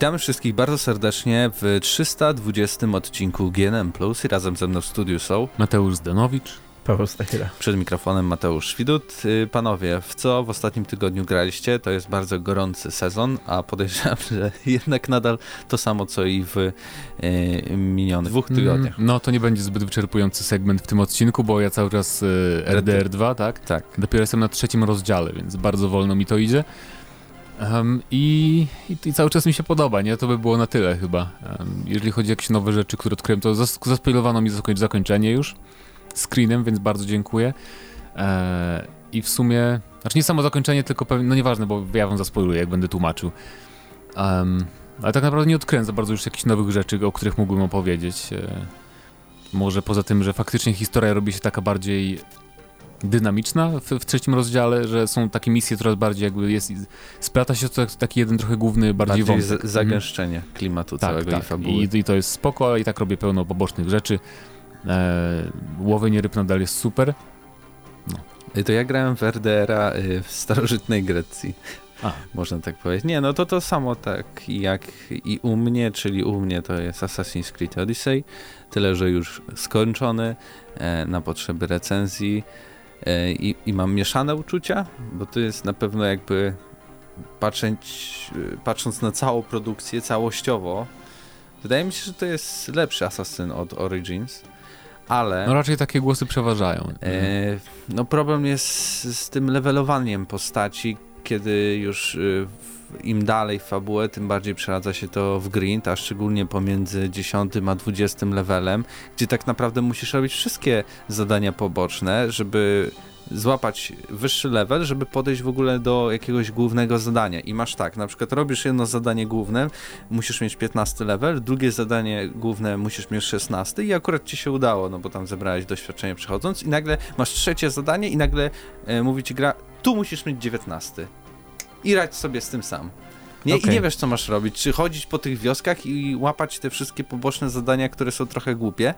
Witamy wszystkich bardzo serdecznie w 320 odcinku GNM Plus i razem ze mną w studiu są Mateusz Zdanowicz, Paweł Stachira. Przed mikrofonem Mateusz Świdut. Y, panowie, w co w ostatnim tygodniu graliście? To jest bardzo gorący sezon, a podejrzewam, że jednak nadal to samo, co i w y, minionych dwóch tygodniach. Mm, no to nie będzie zbyt wyczerpujący segment w tym odcinku, bo ja cały czas y, RDR2, tak? Tak. Dopiero jestem na trzecim rozdziale, więc bardzo wolno mi to idzie. Um, i, i, cały czas mi się podoba, nie? To by było na tyle chyba. Um, jeżeli chodzi o jakieś nowe rzeczy, które odkryłem, to zas zaspoilowano mi zakoń zakończenie już screenem, więc bardzo dziękuję. E, I w sumie, znaczy nie samo zakończenie, tylko pewnie, no nieważne, bo ja wam zaspoiluję, jak będę tłumaczył. Um, ale tak naprawdę nie odkryłem za bardzo już jakichś nowych rzeczy, o których mógłbym opowiedzieć. E, może poza tym, że faktycznie historia robi się taka bardziej dynamiczna w, w, trzecim rozdziale, że są takie misje coraz bardziej jakby jest, splata się to taki jeden trochę główny, bardziej, bardziej wątek. zagęszczenie mhm. klimatu tak, całego tak. i fabuły. I, I, to jest spoko, ale i tak robię pełno pobocznych rzeczy. E, łowienie ryb nadal jest super. No. To ja grałem w RDR-a y, w starożytnej Grecji. A. Można tak powiedzieć. Nie, no to to samo tak jak i u mnie, czyli u mnie to jest Assassin's Creed Odyssey, tyle, że już skończony e, na potrzeby recenzji e, i, i mam mieszane uczucia, bo to jest na pewno jakby patrzeć, patrząc na całą produkcję całościowo, wydaje mi się, że to jest lepszy Assassin od Origins ale... No raczej takie głosy przeważają. E, no problem jest z tym levelowaniem postaci, kiedy już y, im dalej w fabułę, tym bardziej przeradza się to w grind, a szczególnie pomiędzy 10 a 20 levelem, gdzie tak naprawdę musisz robić wszystkie zadania poboczne, żeby złapać wyższy level, żeby podejść w ogóle do jakiegoś głównego zadania. I masz tak, na przykład robisz jedno zadanie główne, musisz mieć 15 level, drugie zadanie główne musisz mieć 16 i akurat ci się udało, no bo tam zebrałeś doświadczenie przechodząc i nagle masz trzecie zadanie i nagle e, mówi ci gra, tu musisz mieć 19. I radź sobie z tym sam. Nie, okay. I nie wiesz, co masz robić. Czy chodzić po tych wioskach i łapać te wszystkie poboczne zadania, które są trochę głupie,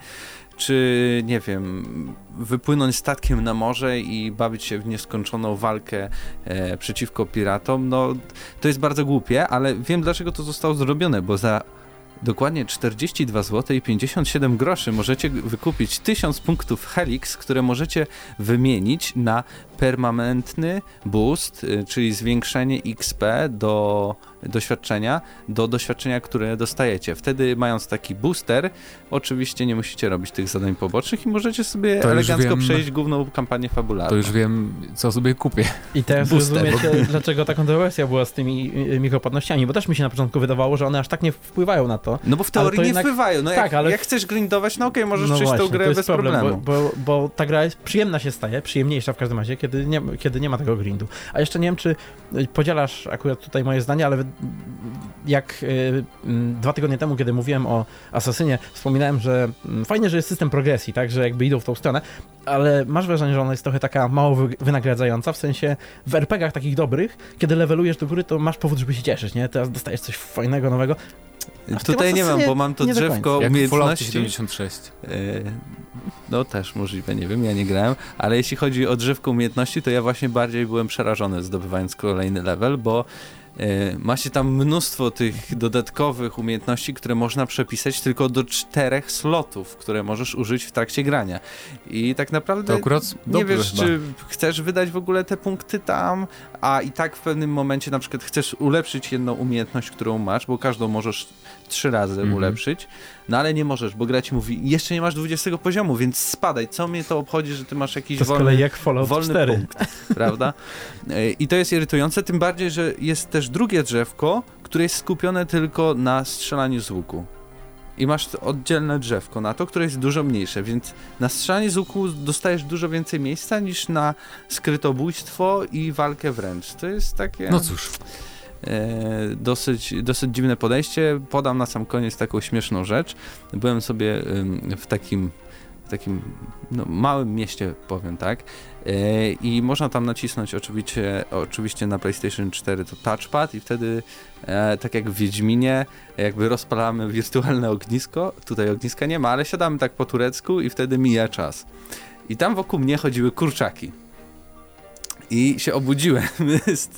czy nie wiem, wypłynąć statkiem na morze i bawić się w nieskończoną walkę e, przeciwko piratom. No, to jest bardzo głupie, ale wiem, dlaczego to zostało zrobione, bo za dokładnie 42 zł i 57 groszy możecie wykupić 1000 punktów Helix, które możecie wymienić na permanentny boost, y, czyli zwiększenie XP do doświadczenia, do doświadczenia, które dostajecie. Wtedy mając taki booster, oczywiście nie musicie robić tych zadań pobocznych i możecie sobie to elegancko wiem, przejść główną kampanię fabularną. To już wiem, co sobie kupię. I teraz booster. rozumiecie, dlaczego ta kontrowersja była z tymi y, mikropłatnościami, bo też mi się na początku wydawało, że one aż tak nie wpływają na to. No bo w teorii nie jednak... wpływają. No tak, jak, ale... jak chcesz grindować, no okej, okay, możesz no przejść tą grę bez problem, problemu. Bo, bo, bo ta gra jest przyjemna się staje, przyjemniejsza w każdym razie, kiedy kiedy nie, kiedy nie ma tego grindu. A jeszcze nie wiem, czy podzielasz akurat tutaj moje zdanie, ale jak y, mm, dwa tygodnie temu, kiedy mówiłem o Asasynie, wspominałem, że mm, fajnie, że jest system progresji, tak, że jakby idą w tą stronę, ale masz wrażenie, że ona jest trochę taka mało wynagradzająca, w sensie w RPGach takich dobrych, kiedy levelujesz do góry, to masz powód, żeby się cieszyć, nie? Teraz dostajesz coś fajnego, nowego. Tutaj nie mam, bo mam to drzewko umiejętności. 76. Yy, no też możliwe, nie wiem, ja nie grałem, ale jeśli chodzi o drzewko umiejętności, to ja właśnie bardziej byłem przerażony zdobywając kolejny level, bo E, ma się tam mnóstwo tych dodatkowych umiejętności, które można przepisać tylko do czterech slotów, które możesz użyć w trakcie grania. I tak naprawdę nie wiesz, chyba. czy chcesz wydać w ogóle te punkty tam, a i tak w pewnym momencie na przykład chcesz ulepszyć jedną umiejętność, którą masz, bo każdą możesz trzy razy mm -hmm. ulepszyć, no ale nie możesz, bo gra ci mówi, jeszcze nie masz 20 poziomu, więc spadaj. Co mnie to obchodzi, że ty masz jakiś to wolny, jak Fallout wolny 4. punkt, prawda? E, I to jest irytujące, tym bardziej, że jest też drugie drzewko, które jest skupione tylko na strzelaniu z łuku. I masz oddzielne drzewko na to, które jest dużo mniejsze, więc na strzelanie z łuku dostajesz dużo więcej miejsca niż na skrytobójstwo i walkę wręcz. To jest takie... No cóż. E, dosyć, dosyć dziwne podejście. Podam na sam koniec taką śmieszną rzecz. Byłem sobie w takim w takim no, małym mieście, powiem tak. E, I można tam nacisnąć oczywiście, oczywiście na PlayStation 4 to touchpad i wtedy e, tak jak w Wiedźminie jakby rozpalamy wirtualne ognisko. Tutaj ogniska nie ma, ale siadamy tak po turecku i wtedy mija czas. I tam wokół mnie chodziły kurczaki. I się obudziłem z,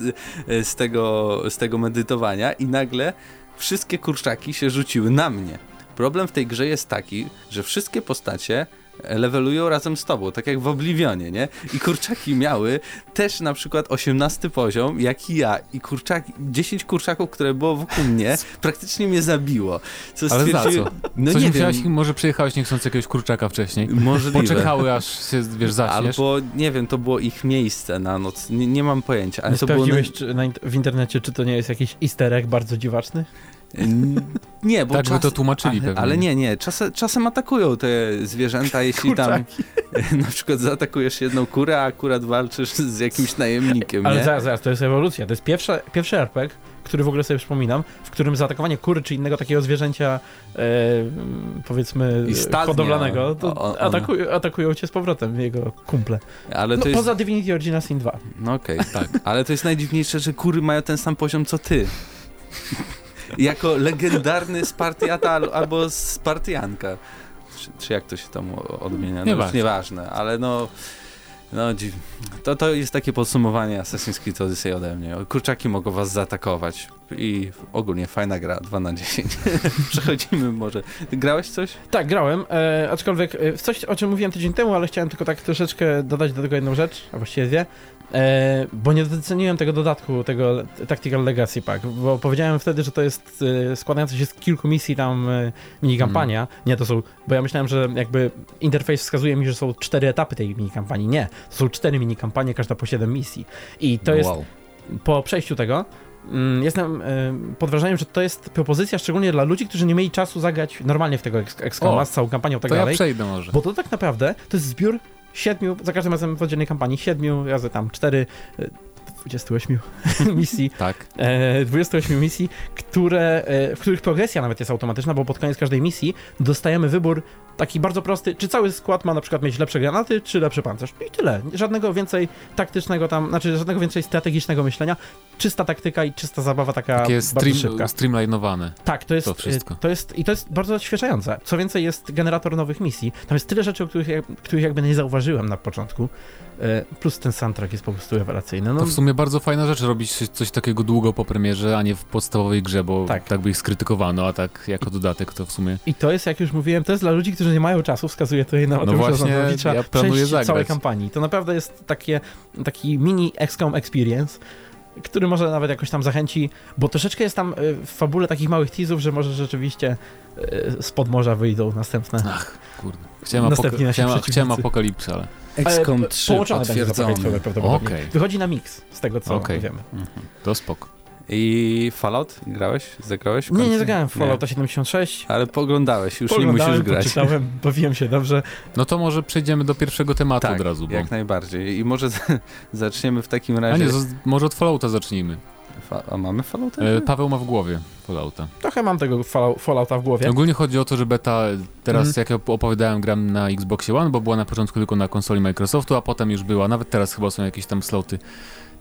z, tego, z tego medytowania i nagle wszystkie kurczaki się rzuciły na mnie. Problem w tej grze jest taki, że wszystkie postacie levelują razem z tobą, tak jak w Oblivionie, nie? I kurczaki miały też na przykład 18 poziom, jak i ja. I kurczaki, 10 kurczaków, które było wokół mnie, praktycznie mnie zabiło. Co Ale za co? No Coś nie wiem. Może przejechałeś nie chcąc jakiegoś kurczaka wcześniej? Możliwe. Poczekały aż się, wiesz, zaczniesz? Albo, nie wiem, to było ich miejsce na noc. Nie, nie mam pojęcia. Ale nie to sprawdziłeś było... czy, na, w internecie, czy to nie jest jakiś easter egg bardzo dziwaczny? Nie, bo tak czas... by to tłumaczyli ale, pewnie. Ale nie, nie. Czasem, czasem atakują te zwierzęta, jeśli tam na przykład zaatakujesz jedną kurę, a akurat walczysz z jakimś najemnikiem, Ale nie? zaraz, zaraz, to jest ewolucja. To jest pierwsza, pierwszy RPG, który w ogóle sobie przypominam, w którym zaatakowanie kury czy innego takiego zwierzęcia e, powiedzmy hodowlanego, to on, atakują, atakują cię z powrotem jego kumple. Ale no, jest... Poza Divinity Original Sin 2. No okej, okay, tak. Ale to jest najdziwniejsze, że kury mają ten sam poziom co ty jako legendarny Spartiata albo Spartianka. Czy, czy, jak to się tam odmienia? No nieważne. nieważne, ale no... No, to, to jest takie podsumowanie Assassin's Creed Odyssey ode mnie. Kurczaki mogą was zaatakować i ogólnie fajna gra, 2 na 10. Przechodzimy może. Grałeś coś? Tak, grałem, e, aczkolwiek e, coś, o czym mówiłem tydzień temu, ale chciałem tylko tak troszeczkę dodać do tego jedną rzecz, a właściwie dwie. E, bo nie doceniłem tego dodatku, tego Tactical Legacy Pack, bo powiedziałem wtedy, że to jest e, składające się z kilku misji tam e, minikampania. Mm. Nie, to są, bo ja myślałem, że jakby interfejs wskazuje mi, że są cztery etapy tej minikampanii. Nie, to są cztery minikampanie, każda po siedem misji. I to jest, po przejściu tego, mm, Jestem pod wrażeniem, że to jest propozycja szczególnie dla ludzi, którzy nie mieli czasu zagrać normalnie w tego XCOM z całą kampanią tak to dalej. Ja przejdę może. Bo to tak naprawdę to jest zbiór siedmiu, za każdym razem w oddzielnej kampanii, siedmiu razy tam cztery 28 misji. tak. E, 28 misji, które, e, w których progresja nawet jest automatyczna, bo pod koniec każdej misji dostajemy wybór taki bardzo prosty, czy cały skład ma na przykład mieć lepsze granaty, czy lepszy pancerz. I tyle. Żadnego więcej taktycznego tam, znaczy żadnego więcej strategicznego myślenia. Czysta taktyka i czysta zabawa taka Takie stream, szybka. streamlinowane. Tak, to jest, to, wszystko. to jest i to jest bardzo odświeżające. Co więcej jest generator nowych misji. Tam jest tyle rzeczy, których, których jakby nie zauważyłem na początku. E, plus ten soundtrack jest po prostu rewelacyjny. No, to w sumie bardzo fajna rzecz robić coś takiego długo po premierze, a nie w podstawowej grze, bo tak, tak by ich skrytykowano, a tak jako dodatek to w sumie... I to jest, jak już mówiłem, to jest dla ludzi, którzy nie mają czasu, wskazuje to na no właśnie, ja planuję zagrać. całej kampanii. To naprawdę jest takie, taki mini XCOM experience, który może nawet jakoś tam zachęci, bo troszeczkę jest tam e, w fabule takich małych teasów, że może rzeczywiście spod morza wyjdą następne. Ach, kurde. Chciałem, apoka chciałem, chciałem apokalipsy, ale... XCOM 3 połączone potwierdzony. prawdopodobnie. Okay. Wychodzi na mix, z tego co okay. wiemy. Mhm. To spoko. I Fallout? Grałeś? Zagrałeś? Nie, nie zagrałem w Fallouta 76. Ale poglądałeś, już nie musisz grać. Poczytałem, bawiłem się dobrze. No to może przejdziemy do pierwszego tematu tak, od razu. Bo... jak najbardziej. I może zaczniemy w takim razie... A nie, może od Fallouta zacznijmy. Fa a mamy Fallouta? E, Paweł ma w głowie Fallouta. Trochę mam tego Fallouta w głowie. Ogólnie chodzi o to, że beta, teraz mm. jak ja opowiadałem, gram na Xboxie One, bo była na początku tylko na konsoli Microsoftu, a potem już była, nawet teraz chyba są jakieś tam sloty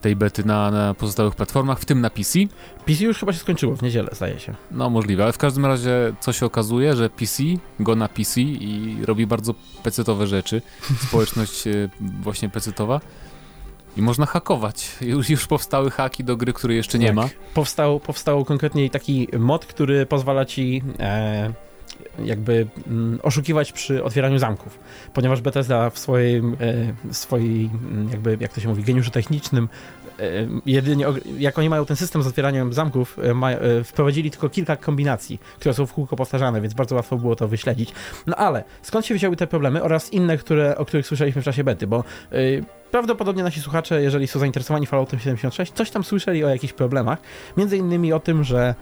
tej bety na, na pozostałych platformach, w tym na PC. PC już chyba się skończyło w niedzielę, zdaje się. No możliwe, ale w każdym razie co się okazuje, że PC go na PC i robi bardzo pecetowe rzeczy. Społeczność e, właśnie pecetowa. I można hakować. Już, już powstały haki do gry, której jeszcze nie tak. ma. Powstał, powstał konkretnie taki mod, który pozwala ci e, jakby mm, oszukiwać przy otwieraniu zamków, ponieważ Bethesda w swoim, e, swojej, mm, jakby, jak to się mówi, geniuszu technicznym e, jedynie, jak oni mają ten system z otwieraniem zamków, e, wprowadzili tylko kilka kombinacji, które są w kółko powtarzane, więc bardzo łatwo było to wyśledzić. No ale skąd się wzięły te problemy oraz inne, które, o których słyszeliśmy w czasie bety, bo prawdopodobnie nasi słuchacze, jeżeli są zainteresowani Falloutem 76, coś tam słyszeli o jakichś problemach, między innymi o tym, że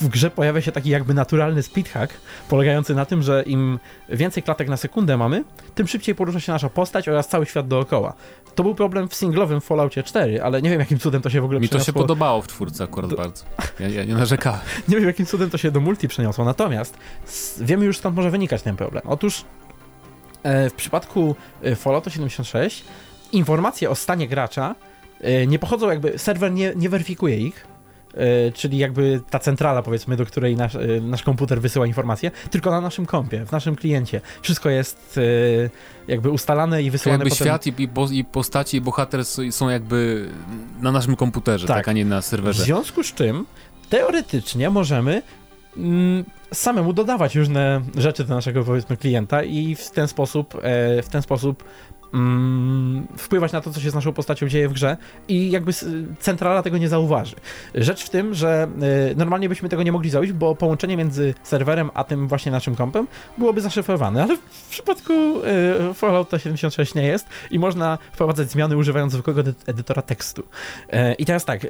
w grze pojawia się taki jakby naturalny speedhack, polegający na tym, że im więcej klatek na sekundę mamy, tym szybciej porusza się nasza postać oraz cały świat dookoła. To był problem w singlowym Falloutie 4, ale nie wiem jakim cudem to się w ogóle Mi przeniosło. Mi to się podobało w czwórce akurat do... bardzo. Ja, ja nie narzekałem. nie wiem jakim cudem to się do multi przeniosło, natomiast wiemy już skąd może wynikać ten problem. Otóż e, w przypadku e, Fallouta 76 informacje o stanie gracza e, nie pochodzą jakby, serwer nie, nie weryfikuje ich, czyli jakby ta centrala, powiedzmy, do której nasz, e, nasz komputer wysyła informacje, tylko na naszym kompie, w naszym kliencie. Wszystko jest e, jakby ustalane i wysyłane to jakby potem... świat i, i, postaci i bohater są jakby na naszym komputerze, tak. tak, a nie na serwerze. W związku z czym teoretycznie możemy mm, samemu dodawać różne rzeczy do naszego powiedzmy klienta i w ten sposób, e, w ten sposób mm, wpływać na to, co się z naszą postacią dzieje w grze i jakby centrala tego nie zauważy. Rzecz w tym, że e, normalnie byśmy tego nie mogli zrobić, bo połączenie między serwerem a tym właśnie naszym kompem byłoby zaszyfrowane, ale w przypadku e, Fallouta 76 nie jest i można wprowadzać zmiany używając zwykłego edy- edytora tekstu. E, I teraz tak, e,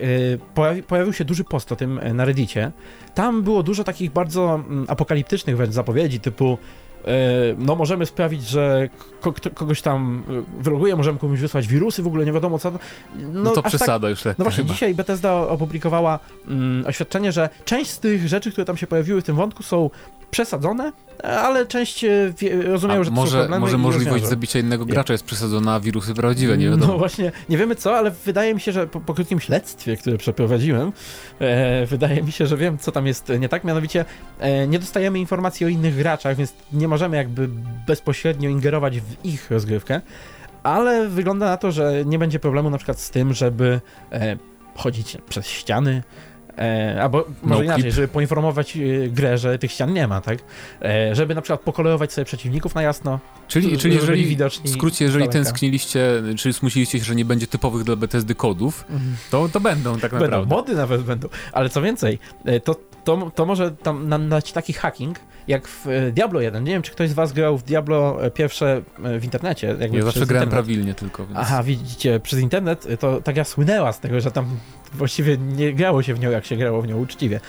pojawi, pojawił się duży post o tym na Reddicie. Tam było dużo takich bardzo mm, apokaliptycznych zapowiedzi, typu no możemy sprawić, że kogoś tam e, wyloguje, możemy komuś wysłać wirusy, w ogóle nie wiadomo co. No, to aż tak- przesada już lekka no właśnie, chyba. dzisiaj Bethesda opublikowała mm, oświadczenie, że część z tych rzeczy, które tam się pojawiły w tym wątku są przesadzone, ale część e, wie, rozumieją, A że to są może, problemy może możliwość zabicia innego gracza jest przesadzona, a wirusy prawdziwe, nie wiadomo. No właśnie, nie wiemy co, ale wydaje mi się, że po, po krótkim śledztwie, które przeprowadziłem, e, wydaje mi się, że wiem, co tam jest nie tak. Mianowicie e, nie dostajemy informacji o innych graczach, więc nie możemy jakby bezpośrednio ingerować w ich rozgrywkę, ale wygląda na to, że nie będzie problemu na przykład z tym, żeby e, chodzić przez ściany. E, albo może No inaczej, żeby poinformować e, grę, że tych ścian nie ma, tak? E, żeby na przykład pokolorować sobie przeciwników na jasno. Czyli, czyli jeżeli, widoczni w skrócie, jeżeli z daleka. tęskniliście, czyli smusiliście się, że nie będzie typowych dla Bethesdy kodów, Mhm. to, to będą tak Będą, naprawdę. mody nawet będą. Ale co więcej, e, to, to, to może tam na- dać taki hacking, jak w e, Diablo 1. Nie wiem, czy ktoś z was grał w Diablo pierwsze w internecie. Ja zawsze grałem internet. prawilnie tylko, więc... Aha, widzicie, przez internet to ta gra słynęła z tego, że tam właściwie nie grało się w nią, jak się grało w nią uczciwie.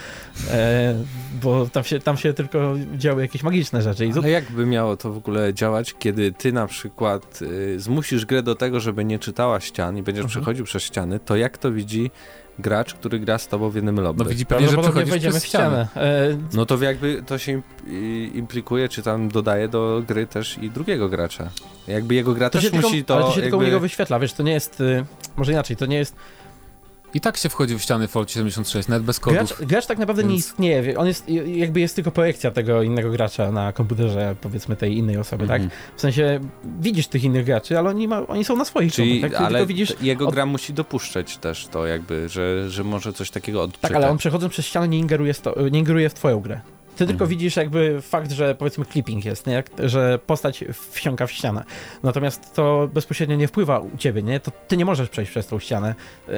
E, bo tam się, tam się tylko działy jakieś magiczne rzeczy. Ale jakby miało to w ogóle działać, kiedy ty na przykład y, zmusisz grę do tego, żeby nie czytała ścian i będziesz Mhm. przechodził przez ściany, to jak to widzi gracz, który gra z tobą w jednym lobby? No widzi pewnie, że przechodzisz wejdziemy przez w ścianę. E, No to jakby to się implikuje, czy tam dodaje do gry też i drugiego gracza. Jakby jego gra to się też tylko, musi to ale to się tylko u jakby... niego wyświetla, wiesz, to nie jest, y, może inaczej, to nie jest I tak się wchodzi w ściany Fallout 76, nawet bez kodów. Gracz, gracz tak naprawdę nie więc- istnieje. wie- On jest, jakby jest tylko projekcja tego innego gracza na komputerze, powiedzmy tej innej osoby, Mhm. tak? W sensie widzisz tych innych graczy, ale oni, ma, oni są na swoich Czyli, tak? Ale widzisz. jego od- gra musi dopuszczać też to jakby, że, że może coś takiego odczytać. Tak, ale on przechodząc przez ścianę nie ingeruje, nie ingeruje w twoją grę. Ty tylko Mhm. widzisz jakby fakt, że powiedzmy clipping jest, nie? Jak, że postać wsiąka w ścianę. Natomiast to bezpośrednio nie wpływa u ciebie, nie? To ty nie możesz przejść przez tą ścianę. Yy,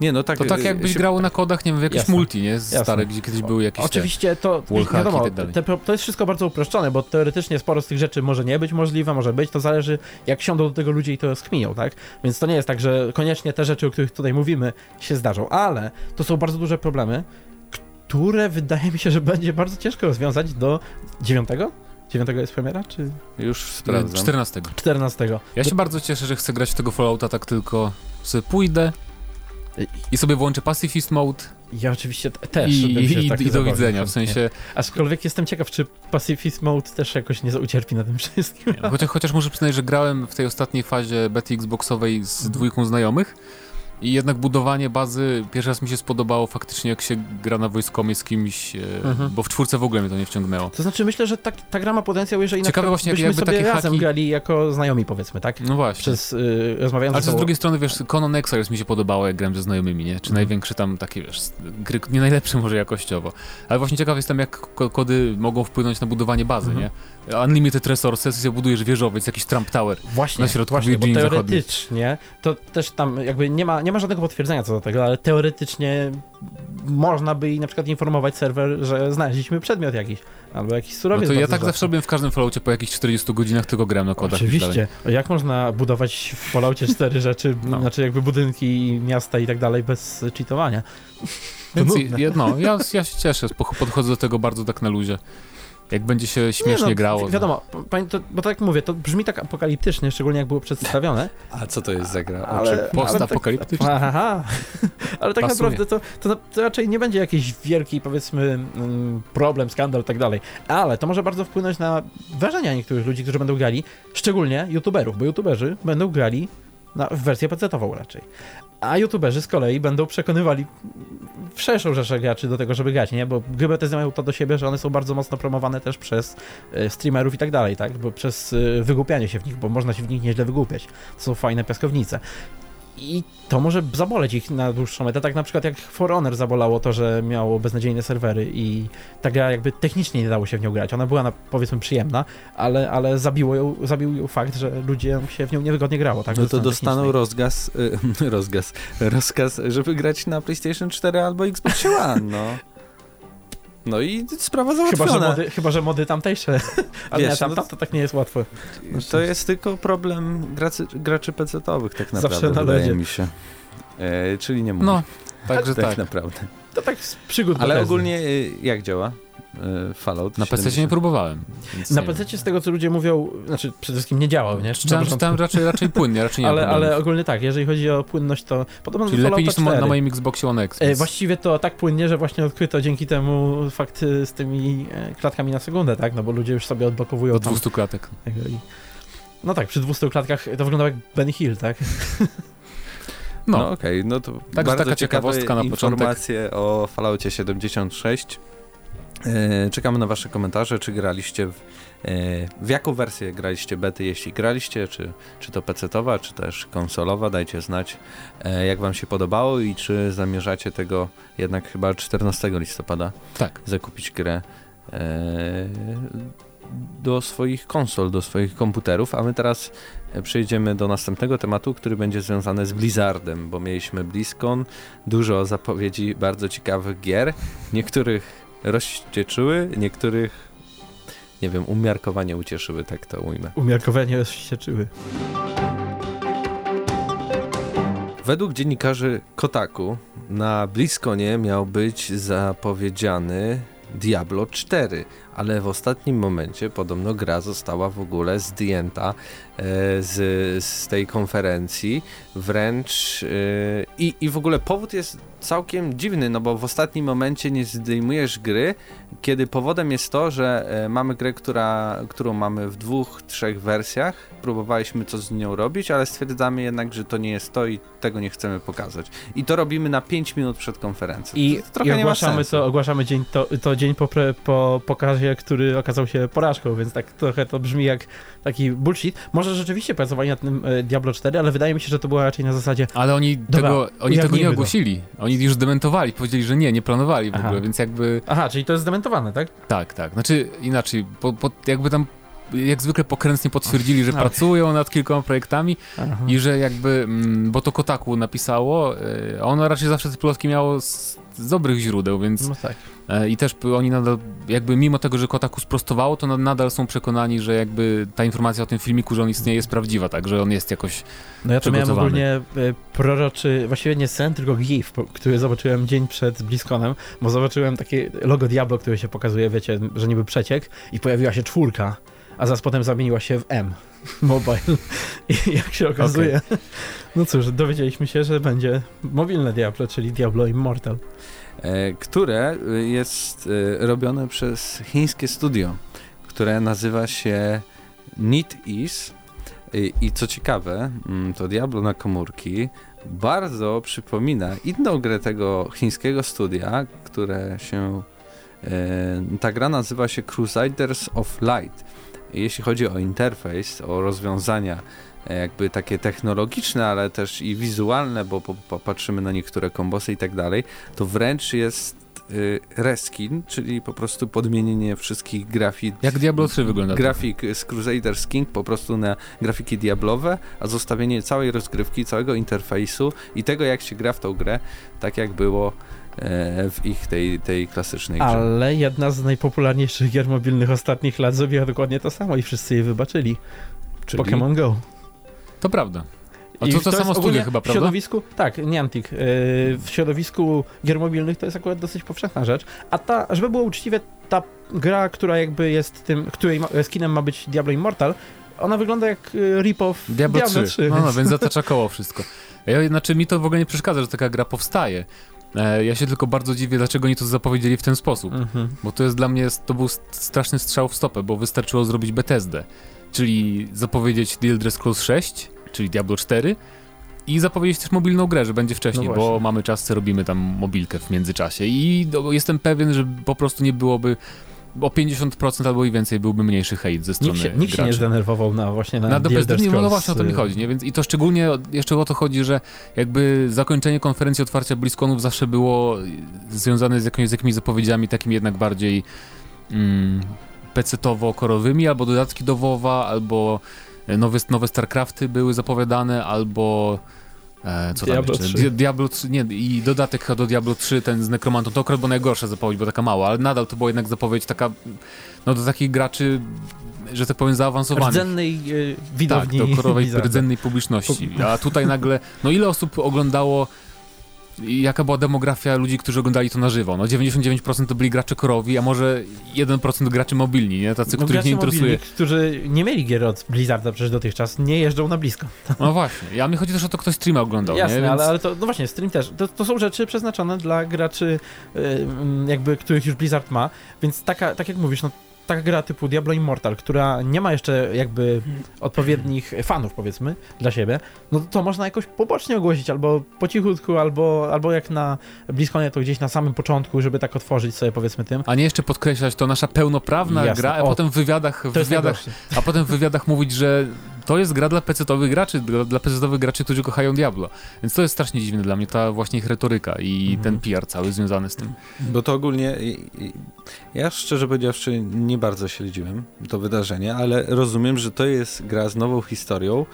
Nie, no tak. To tak y, jakbyś się- grało na kodach, nie wiem, w jakieś Jasne. multi, nie? Stare, gdzie kiedyś były jakieś te... Oczywiście to wiadomo, tak te, to jest wszystko bardzo uproszczone, bo teoretycznie sporo z tych rzeczy może nie być możliwe, może być, to zależy jak siądą do tego ludzie i to rozkminią, tak? Więc to nie jest tak, że koniecznie te rzeczy, o których tutaj mówimy się zdarzą, ale to są bardzo duże problemy, które wydaje mi się, że będzie bardzo ciężko rozwiązać do 9? 9 jest premiera, czy Już sprawdzam. 14. 14? Ja się bardzo cieszę, że chcę grać w tego Fallouta tak tylko sobie pójdę i sobie włączę Pacifist Mode Ja oczywiście t- też. i, i, tak i do widzenia. W sensie, Aczkolwiek jestem ciekaw, czy Pacifist Mode też jakoś nie ucierpi na tym wszystkim. chociaż, chociaż muszę przyznać, że grałem w tej ostatniej fazie bety Xboxowej z Mhm. dwójką znajomych i jednak budowanie bazy pierwszy raz mi się spodobało faktycznie jak się gra na wojskomie z kimś, e, Mhm. bo w czwórce w ogóle mnie to nie wciągnęło. To znaczy myślę, że ta, ta gra ma potencjał, jeżeli Ciekawe właśnie, przykład jakby byśmy sobie takie razem haki- grali jako znajomi powiedzmy, tak? No właśnie. Przez y, rozmawiając Ale z sobą. drugiej strony, wiesz, Conan Exiles mi się podobało, jak grałem ze znajomymi, nie? Czy Mhm. największe tam takie, wiesz, gry, nie najlepsze może jakościowo. Ale właśnie ciekaw jestem, jak ko- kody mogą wpłynąć na budowanie bazy, Mhm. nie? Unlimited Resources, sobie budujesz wieżowiec, jakiś Trump Tower. Właśnie, na środku właśnie, bo Zachodniej. teoretycznie to też tam jakby nie ma, nie ma żadnego potwierdzenia co do tego, ale teoretycznie można by i na przykład informować serwer, że znaleźliśmy przedmiot jakiś, albo jakiś No surowiec. to ja tak rzadki. zawsze robiłem w każdym Falloutie po jakichś 40 godzinach, tylko grałem na kodach. tak. Oczywiście. Jak można budować w Falloutie cztery rzeczy, No. znaczy jakby budynki, miasta i tak dalej bez cheatowania? Więc no, ja, ja się cieszę, podchodzę do tego bardzo tak na luzie. Jak będzie się śmiesznie Nie, no, grało. to- Wiadomo, pani, to, bo tak jak mówię, to brzmi tak apokaliptycznie, szczególnie jak było przedstawione, A co to jest za gra? Ale... tak, aha, ale tak Pasuje. naprawdę to, to, to raczej nie będzie jakiś wielki, powiedzmy, mm, problem, skandal i tak dalej. Ale to może bardzo wpłynąć na wrażenia niektórych ludzi, którzy będą grali, szczególnie youtuberów, bo youtuberzy będą grali na, w wersję PC-ową raczej. A youtuberzy z kolei będą przekonywali szerszą rzeszę graczy do tego, żeby grać, nie? Bo gry Bethesda mają to do siebie, że one są bardzo mocno promowane też przez e, streamerów i tak dalej, tak? Bo przez e, wygłupianie się w nich, bo można się w nich nieźle wygłupiać. To są fajne piaskownice. I to może zaboleć ich na dłuższą metę, tak na przykład jak For Honor zabolało to, że miało beznadziejne serwery i ta gra jakby technicznie nie dało się w nią grać. Ona była na, powiedzmy przyjemna, ale, ale zabiło ją, zabił ją fakt, że ludzie się w nią niewygodnie grało. Tak, No to dostaną rozgaz, y, rozgaz, rozkaz, żeby grać na PlayStation 4 albo Xbox One, no. No i sprawa Chyba że, załatwiona. mody, chyba, że mody tamtejsze. Ale Wiesz, nie, tam, no tam to tak nie jest łatwo. To jest tylko problem graczy, graczy PC-owych tak naprawdę, Zawsze na wydaje lodzie. mi się. E, czyli nie mówię. No, także tak, tak. naprawdę. To tak z przygód Ale ogólnie y, jak działa y, Fallout Na PC nie 70? próbowałem. Na. PC z tego co ludzie mówią, znaczy przede wszystkim nie działał, nie? Czytałem, czytałem raczej, raczej płynnie, raczej nie ale, ale ogólnie tak, jeżeli chodzi o płynność, to podobno Czyli lepiej niż na, na 4. moim Xboxie One X. E, Więc... Właściwie to tak płynnie, że właśnie odkryto dzięki temu fakt e, z tymi e, klatkami na sekundę, tak? No bo ludzie już sobie odblokowują Do tam 200 klatek. tego i... No tak, przy 200 klatkach to wygląda jak Benny Hill, tak? No, No, okej, no to Także bardzo taka ciekawostka na początek. informacje o Falloutie 76. E, Czekamy na wasze komentarze, czy graliście w, e, w jaką wersję graliście bety, jeśli graliście, czy, czy to PC-towa, czy też konsolowa, dajcie znać e, jak wam się podobało i czy zamierzacie tego jednak chyba 14 listopada tak. zakupić grę e, do swoich konsol, do swoich komputerów, a my teraz e, przejdziemy do następnego tematu, który będzie związany z Blizzardem, bo mieliśmy BlizzCon, dużo zapowiedzi bardzo ciekawych gier, niektórych rozcieczyły, niektórych nie wiem, umiarkowanie ucieszyły, tak to ujmę. Umiarkowanie czuły. Według dziennikarzy Kotaku na BlizzConie miał być zapowiedziany Diablo 4, ale w ostatnim momencie podobno gra została w ogóle zdjęta e, z, z tej konferencji, wręcz e, i, i w ogóle powód jest całkiem dziwny, no bo w ostatnim momencie nie zdejmujesz gry, kiedy powodem jest to, że e, mamy grę, która, którą mamy w dwóch, trzech wersjach, próbowaliśmy coś z nią robić, ale stwierdzamy jednak, że to nie jest to i tego nie chcemy pokazać. I to robimy na 5 minut przed konferencją. I, to, to trochę i ogłaszamy to, ogłaszamy dzień, to, to dzień po, po pokazie, który okazał się porażką, więc tak trochę to brzmi jak taki bullshit. Może rzeczywiście pracowali nad tym e, Diablo 4, ale wydaje mi się, że to była raczej na zasadzie Ale oni Dobra, tego, oni tego nie ujawnijmy to. ogłosili. Oni już dementowali, powiedzieli, że nie, nie planowali w Aha. ogóle, więc jakby Aha, czyli to jest zdementowane, tak? tak, tak. Znaczy inaczej, po, po, jakby tam jak zwykle pokrętnie potwierdzili, że No. pracują nad kilkoma projektami Aha. i że jakby, mm, bo to Kotaku napisało, e, ono raczej zawsze te plotki miało z, z dobrych źródeł, więc No tak. E, i też oni nadal, jakby mimo tego, że Kotaku sprostowało, to na- nadal są przekonani, że jakby ta informacja o tym filmiku, że on istnieje jest prawdziwa, tak, że on jest jakoś No ja to miałem ogólnie e, proroczy, właściwie nie sen, tylko GIF, który zobaczyłem dzień przed BlizzConem, bo zobaczyłem takie logo Diablo, które się pokazuje, wiecie, że niby przeciek i pojawiła się czwórka, a zaraz potem zamieniła się w M. Mobile. I jak się okazuje, no cóż, dowiedzieliśmy się, że będzie mobilne Diablo, czyli Diablo Immortal. E, które y, jest y, robione przez chińskie studio, które nazywa się NetEase I, i co ciekawe, mm, to Diablo na komórki bardzo przypomina inną grę tego chińskiego studia, które się e, ta gra nazywa się Crusaders of Light. Jeśli chodzi o interfejs, o rozwiązania e, jakby takie technologiczne, ale też i wizualne, bo po- popatrzymy na niektóre kombosy i tak dalej, to wręcz jest y, reskin, czyli po prostu podmienienie wszystkich grafik. Jak Diablo 3 wygląda. Grafik z Crusaders King po prostu na grafiki diablowe, a zostawienie całej rozgrywki, całego interfejsu i tego jak się gra w tą grę, tak jak było w ich tej, tej klasycznej grze. Ale jedna z najpopularniejszych gier mobilnych ostatnich lat zrobiła dokładnie to samo i wszyscy jej wybaczyli. Czyli- Pokémon Go. To prawda. A I to to jest samo studio chyba, W prawda? środowisku, tak, Niantic. Yy, w środowisku gier mobilnych to jest akurat dosyć powszechna rzecz. A ta, żeby było uczciwie, ta gra, która jakby jest tym, której ma, skinem ma być Diablo Immortal, ona wygląda jak y, rip-off Diablo, 3. No, no, więc- więc zatacza koło wszystko. Ja, znaczy mi to w ogóle nie przeszkadza, że taka gra powstaje. E, ja się tylko bardzo dziwię, dlaczego oni to zapowiedzieli w ten sposób. Mhm. Bo to jest dla mnie, to był st- straszny strzał w stopę, bo wystarczyło zrobić Bethesdę. Czyli zapowiedzieć The Elder Scrolls 6, czyli Diablo 4 i zapowiedzieć też mobilną grę, że będzie wcześniej, No bo mamy czas, co robimy tam mobilkę w międzyczasie. I do, jestem pewien, że po prostu nie byłoby o 50% albo i więcej byłby mniejszy hejt ze strony Nikt się, nikt się nie zdenerwował na właśnie na, Na The Elder no właśnie o to mi y, chodzi, nie? Więc i to szczególnie jeszcze o to chodzi, że jakby zakończenie konferencji otwarcia BlizzConów zawsze było związane z jakimiś, z jakimiś zapowiedziami takimi jednak bardziej mm, pecetowo-korowymi, albo dodatki do WoWa, albo nowe, nowe StarCrafty były zapowiadane, albo e, co Diablo tam jeszcze? 3. Di- Diablo 3, nie, i dodatek do Diablo 3, ten z Necromantą, to akurat była najgorsza zapowiedź, bo taka mała, ale nadal to była jednak zapowiedź taka, no do takich graczy, że tak powiem, zaawansowanych. rdzennej Tak, widowni do korowej rdzennej publiczności. A tutaj nagle, no ile osób oglądało, jaka była demografia ludzi, którzy oglądali to na żywo? No 99% to byli gracze korowi, a może 1% graczy mobilni, nie? Tacy, No, których nie interesuje. mobilni, którzy nie mieli gier od Blizzarda przecież dotychczas, nie jeżdżą na blisko. No właśnie, ja mi chodzi też o to, ktoś streama oglądał, Jasne, nie? Więc... ale, ale to, no właśnie, stream też. To, to są rzeczy przeznaczone dla graczy, y, mm, jakby, których już Blizzard ma, więc taka, tak jak mówisz, no taka gra typu Diablo Immortal, która nie ma jeszcze jakby odpowiednich fanów, powiedzmy, dla siebie, no to, można jakoś pobocznie ogłosić, albo po cichutku, albo, albo jak na Bliskonie, to gdzieś na samym początku, żeby tak otworzyć sobie, powiedzmy, tym. A nie jeszcze podkreślać, to nasza pełnoprawna Jasne, gra, a o, potem w wywiadach, w wywiadach, a potem w wywiadach mówić, że to jest gra dla pecetowych graczy, dla, dla pecetowych graczy, którzy kochają Diablo. Więc to jest strasznie dziwne dla mnie, ta właśnie ich retoryka i Mhm. ten PR cały związany z tym. Bo to ogólnie, ja szczerze powiedziawszy nie bardzo śledziłem to wydarzenie, ale rozumiem, że to jest gra z nową historią.